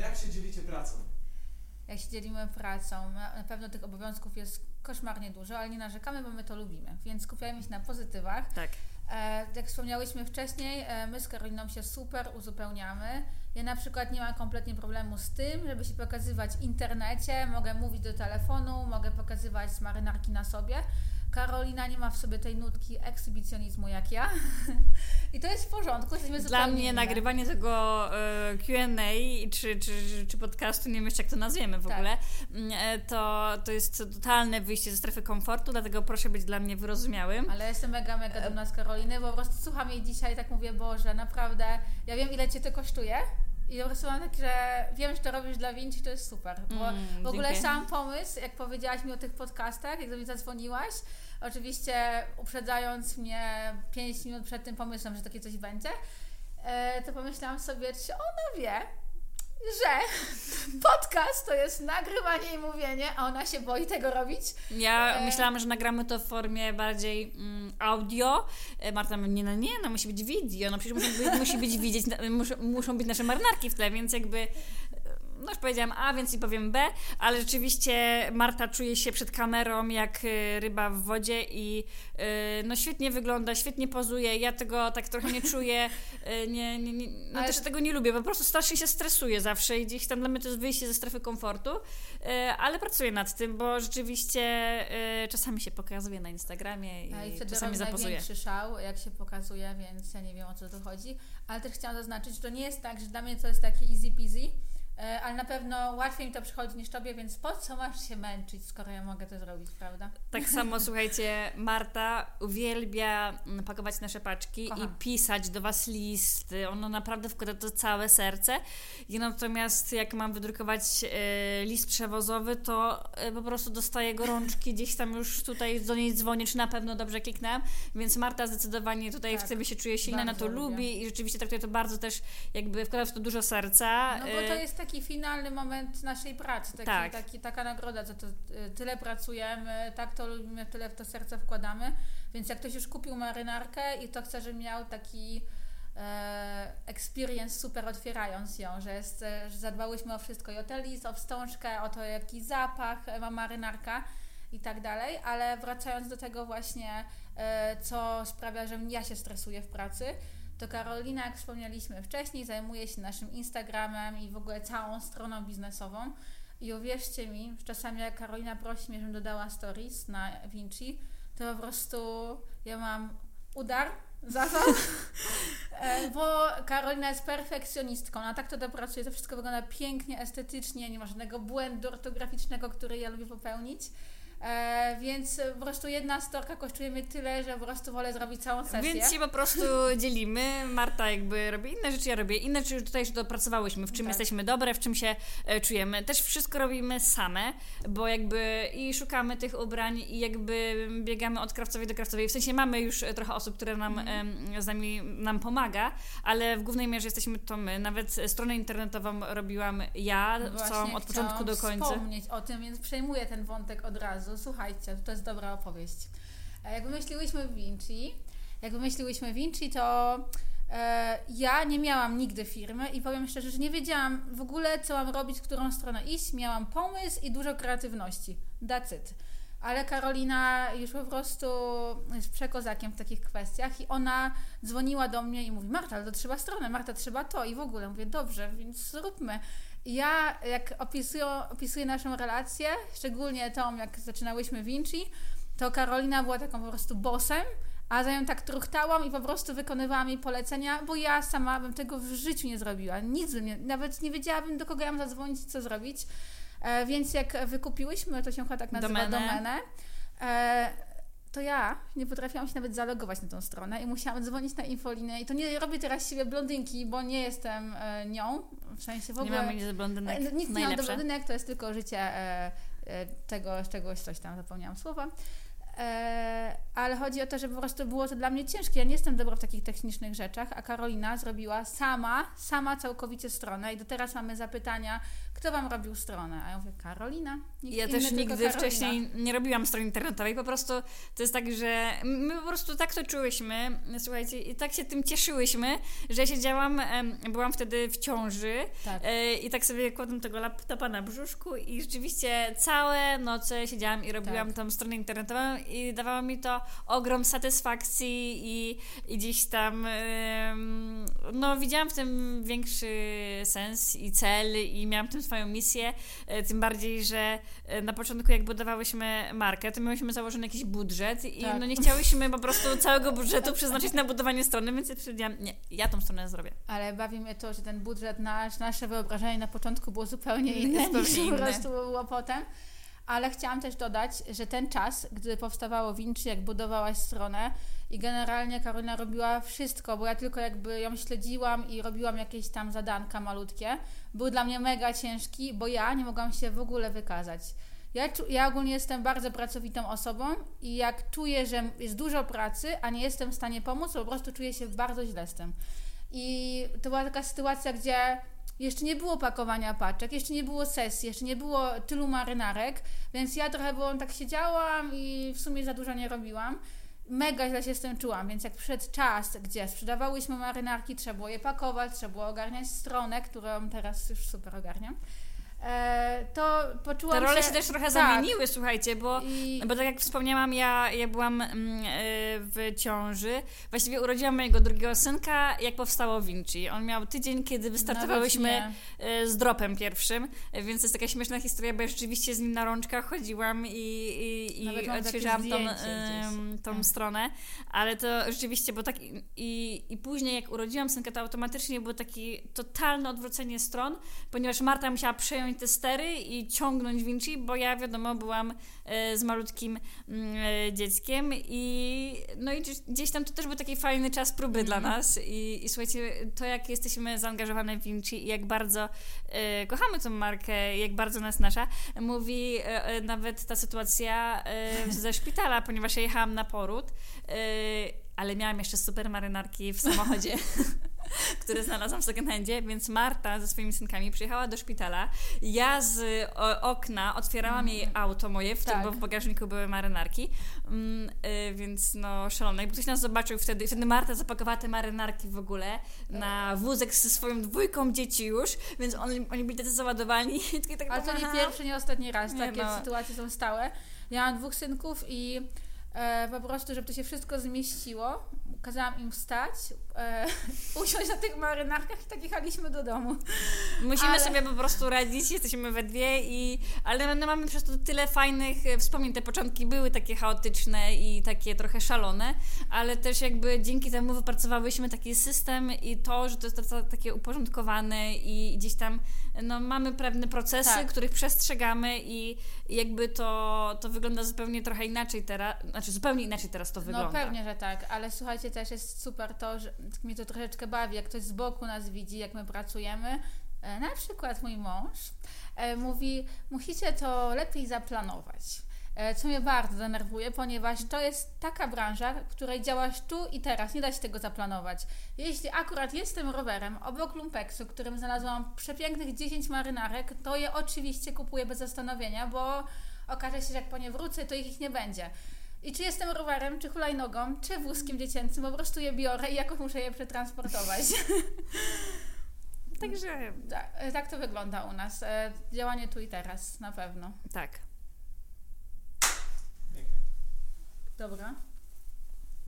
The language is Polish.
jak się dzielicie pracą? Jak się dzielimy pracą, na pewno tych obowiązków jest koszmarnie dużo, ale nie narzekamy, bo my to lubimy, więc skupiajmy się na pozytywach. Tak. E, jak wspomniałyśmy wcześniej, e, my z Karoliną się super uzupełniamy. Ja na przykład nie mam kompletnie problemu z tym, żeby się pokazywać w internecie, mogę mówić do telefonu, mogę pokazywać marynarki na sobie. Karolina nie ma w sobie tej nutki ekshibicjonizmu jak ja. I to jest w porządku. Dla mnie inne. nagrywanie tego e, QA czy, czy, czy podcastu, nie wiem jeszcze jak to nazwiemy w Tak. ogóle, mm, e, to, to jest totalne wyjście ze strefy komfortu, dlatego proszę być dla mnie wyrozumiałym. Ale jestem mega, mega dumna z Karoliny, bo po prostu słucham jej dzisiaj i tak mówię, Boże, naprawdę, ja wiem ile Cię to kosztuje i po prostu mam takie, że wiem, że to robisz dla Vinci, to jest super. Bo Mm, w ogóle dziękuję. sam pomysł, jak powiedziałaś mi o tych podcastach, jak do mnie zadzwoniłaś, oczywiście uprzedzając mnie 5 minut przed tym pomysłem, że takie coś będzie, e, to pomyślałam sobie, czy ona wie, że podcast to jest nagrywanie i mówienie, a ona się boi tego robić. Ja E. myślałam, że nagramy to w formie bardziej mm, audio. E, Marta mówi, nie, no nie, no musi być video, no przecież musi być, musi być widzieć, muszą, muszą być nasze marynarki w tle, więc jakby no już powiedziałam A, więc i powiem B, ale rzeczywiście Marta czuje się przed kamerą jak e, ryba w wodzie i e, no świetnie wygląda, świetnie pozuje. Ja tego tak trochę nie czuję, e, nie, nie, nie, no Ale też tego nie lubię, po prostu strasznie się stresuję zawsze i gdzieś tam dla mnie to jest wyjście ze strefy komfortu, ale pracuję nad tym, bo rzeczywiście czasami się pokazuje na Instagramie i, I czasami robi zapozuję. największy szał, jak się pokazuje, więc ja nie wiem o co tu chodzi. Ale też chciałam zaznaczyć, że to nie jest tak, że dla mnie to jest takie easy peasy, ale na pewno łatwiej mi to przychodzi niż tobie, więc po co masz się męczyć, skoro ja mogę to zrobić, prawda? Tak samo, słuchajcie, Marta uwielbia pakować nasze paczki Kocham. i pisać do Was listy. Ono naprawdę wkłada to całe serce. I natomiast jak mam wydrukować e, list przewozowy, to e, po prostu dostaję gorączki, gdzieś tam już tutaj do niej dzwonię, czy na pewno dobrze kliknęłam. Więc Marta zdecydowanie tutaj Tak, w tym się czuje silna, na to lubię. lubi i rzeczywiście traktuje to bardzo też, jakby wkłada w to dużo serca. No bo to E, jest taki finalny moment naszej pracy, taki, Tak. taki, taka nagroda, za to y, tyle pracujemy, tak to lubimy, tyle w to serce wkładamy, więc jak ktoś już kupił marynarkę i to chce, żeby miał taki e, experience super otwierając ją, że, jest, e, że zadbałyśmy o wszystko i o ten list, o wstążkę, o to jaki zapach ma marynarka i tak dalej, ale wracając do tego właśnie, e, co sprawia, że ja się stresuję w pracy, to Karolina, jak wspomnieliśmy wcześniej, zajmuje się naszym Instagramem i w ogóle całą stroną biznesową. I uwierzcie mi, czasami jak Karolina prosi mnie, żebym dodała stories na Vinci, to po prostu ja mam udar za to, E, bo Karolina jest perfekcjonistką, ona tak to dopracuje, to wszystko wygląda pięknie, estetycznie, nie ma żadnego błędu ortograficznego, który ja lubię popełnić. E, więc po prostu jedna storka kosztuje mnie tyle, że po prostu wolę zrobić całą sesję. Więc się po prostu dzielimy. Marta jakby robi inne rzeczy, ja robię inne rzeczy. Tutaj już dopracowałyśmy, w czym Tak. jesteśmy dobre, w czym się e, czujemy. Też wszystko robimy same, bo jakby i szukamy tych ubrań i jakby biegamy od krawcowej do krawcowej. W sensie mamy już e, trochę osób, które nam, em, z nami nam pomaga, ale w głównej mierze jesteśmy to my. Nawet stronę internetową robiłam ja, No Właśnie całą od początku do chciałam końca. wspomnieć o tym, więc przejmuję ten wątek od razu. Słuchajcie, to jest dobra opowieść. E, Jak wymyśliłyśmy Vinci, jak wymyśliłyśmy Vinci, to e, ja nie miałam nigdy firmy i powiem szczerze, że nie wiedziałam w ogóle, co mam robić, w którą stronę iść. Miałam pomysł i dużo kreatywności. That's it. Ale Karolina już po prostu jest przekozakiem w takich kwestiach i ona dzwoniła do mnie i mówi Marta, ale to trzeba stronę, Marta, trzeba to i w ogóle. Mówię, dobrze, więc zróbmy. I ja, jak opisuję, opisuję naszą relację, szczególnie tą, jak zaczynałyśmy Vinci, to Karolina była taką po prostu bossem, a za nią tak truchtałam i po prostu wykonywałam jej polecenia, bo ja sama bym tego w życiu nie zrobiła. Nic bym nie, nawet nie wiedziałabym, do kogo ja mam zadzwonić, co zrobić. E, więc jak wykupiłyśmy, to się chyba tak nazywa, Domenę. domenę, e, to ja nie potrafiłam się nawet zalogować na tą stronę i musiałam dzwonić na infolinę i to nie robię teraz siebie blondynki, bo nie jestem e, nią, w sensie w Nie ogóle... mamy nic do blondynek. E, Nic nie mam do blondynek, to jest tylko życie e, e, tego, czegoś, coś tam, zapomniałam słowa. E, ale chodzi o to, że po prostu było to dla mnie ciężkie. Ja nie jestem dobra w takich technicznych rzeczach, a Karolina zrobiła sama, sama całkowicie stronę i do teraz mamy zapytania, kto Wam robił stronę? A ja mówię, Karolina. Nikt ja też nigdy wcześniej nie robiłam strony internetowej, po prostu to jest tak, że my po prostu tak to czułyśmy, słuchajcie, i tak się tym cieszyłyśmy, że ja siedziałam, byłam wtedy w ciąży tak. E, i tak sobie kładłam tego laptopa na brzuszku i rzeczywiście całe noce siedziałam i robiłam tak. tą stronę internetową i dawało mi to ogrom satysfakcji i, i gdzieś tam no widziałam w tym większy sens i cel i miałam w tym swoją misję, e, tym bardziej, że e, na początku jak budowałyśmy markę, to miałyśmy założony jakiś budżet i tak. no nie chciałyśmy po prostu całego budżetu przeznaczyć na budowanie strony, więc ja nie, ja tą stronę zrobię. Ale bawi mnie to, że ten budżet nasz, nasze wyobrażenie na początku było zupełnie inne niż po prostu było potem. Ale chciałam też dodać, że ten czas, gdy powstawało Vinci, jak budowałaś stronę i generalnie Karolina robiła wszystko, bo ja tylko jakby ją śledziłam i robiłam jakieś tam zadanka malutkie, był dla mnie mega ciężki, bo ja nie mogłam się w ogóle wykazać. Ja, ja ogólnie jestem bardzo pracowitą osobą i jak czuję, że jest dużo pracy, a nie jestem w stanie pomóc, po prostu czuję się bardzo źle z tym. I to była taka sytuacja, gdzie jeszcze nie było pakowania paczek, jeszcze nie było sesji, jeszcze nie było tylu marynarek, więc ja trochę byłam, tak siedziałam i w sumie za dużo nie robiłam. Mega źle się z tym czułam, więc jak przyszedł czas, gdzie sprzedawałyśmy marynarki, trzeba było je pakować, trzeba było ogarniać stronę, którą teraz już super ogarniam. E, to poczułam Te role się, się też trochę tak. zamieniły, słuchajcie, bo, I... bo tak jak wspomniałam, ja, ja byłam mm, e, w ciąży. Właściwie urodziłam mojego drugiego synka, jak powstało Vinci. On miał tydzień, kiedy wystartowałyśmy e, z dropem pierwszym, więc to jest taka śmieszna historia, bo ja rzeczywiście z nim na rączkach chodziłam i, i, i odświeżałam tą, tą tak. stronę, ale to rzeczywiście, bo tak i, i później jak urodziłam synka, to automatycznie było takie totalne odwrócenie stron, ponieważ Marta musiała przejąć te stery i ciągnąć Vinci, bo ja wiadomo byłam e, z malutkim mm, e, dzieckiem i no i gdzieś tam to też był taki fajny czas próby mm. dla mhm. nas I, i słuchajcie, to jak jesteśmy zaangażowane w Vinci i jak bardzo e, kochamy tą markę, jak bardzo nas nasza, mówi nawet ta sytuacja ze szpitala, ponieważ ja jechałam na poród, ale miałam jeszcze super marynarki w samochodzie. które znalazłam w second-handzie, więc Marta ze swoimi synkami przyjechała do szpitala. Ja z okna otwierałam jej mm. auto moje, w tak. bo w bagażniku były marynarki, mm, y, więc no szalone. Jakby ktoś nas zobaczył wtedy, wtedy Marta zapakowała te marynarki w ogóle na wózek ze swoją dwójką dzieci już, więc oni, oni byli tacy załadowani. tak Ale to nie pierwszy, nie ostatni raz. Nie, Takie no. sytuacje są stałe. Ja mam dwóch synków i e, po prostu, żeby to się wszystko zmieściło, kazałam im wstać, e, usiąść na tych marynarkach i tak jechaliśmy do domu. Musimy ale... sobie po prostu radzić, jesteśmy we dwie i... Ale no, mamy przez to tyle fajnych e, wspomnień. Te początki były takie chaotyczne i takie trochę szalone, ale też jakby dzięki temu wypracowałyśmy taki system i to, że to jest takie uporządkowane i gdzieś tam no, mamy pewne procesy, tak. których przestrzegamy i jakby to, to wygląda zupełnie trochę inaczej teraz, znaczy zupełnie inaczej teraz to wygląda. No pewnie, że tak, ale słuchajcie, też jest super to, że mnie to troszeczkę bawi, jak ktoś z boku nas widzi, jak my pracujemy. E, na przykład mój mąż e, mówi, musicie to lepiej zaplanować. E, co mnie bardzo denerwuje, ponieważ to jest taka branża, w której działasz tu i teraz, nie da się tego zaplanować. Jeśli akurat jestem rowerem obok lumpeksu, którym znalazłam przepięknych 10 marynarek, to je oczywiście kupuję bez zastanowienia, bo okaże się, że jak po nie wrócę, to ich nie będzie. I czy jestem rowerem, czy hulajnogą, czy wózkiem dziecięcym, po prostu je biorę i jakoś muszę je przetransportować. Także tak, tak to wygląda u nas. E, działanie tu i teraz, na pewno. Tak. Dobra.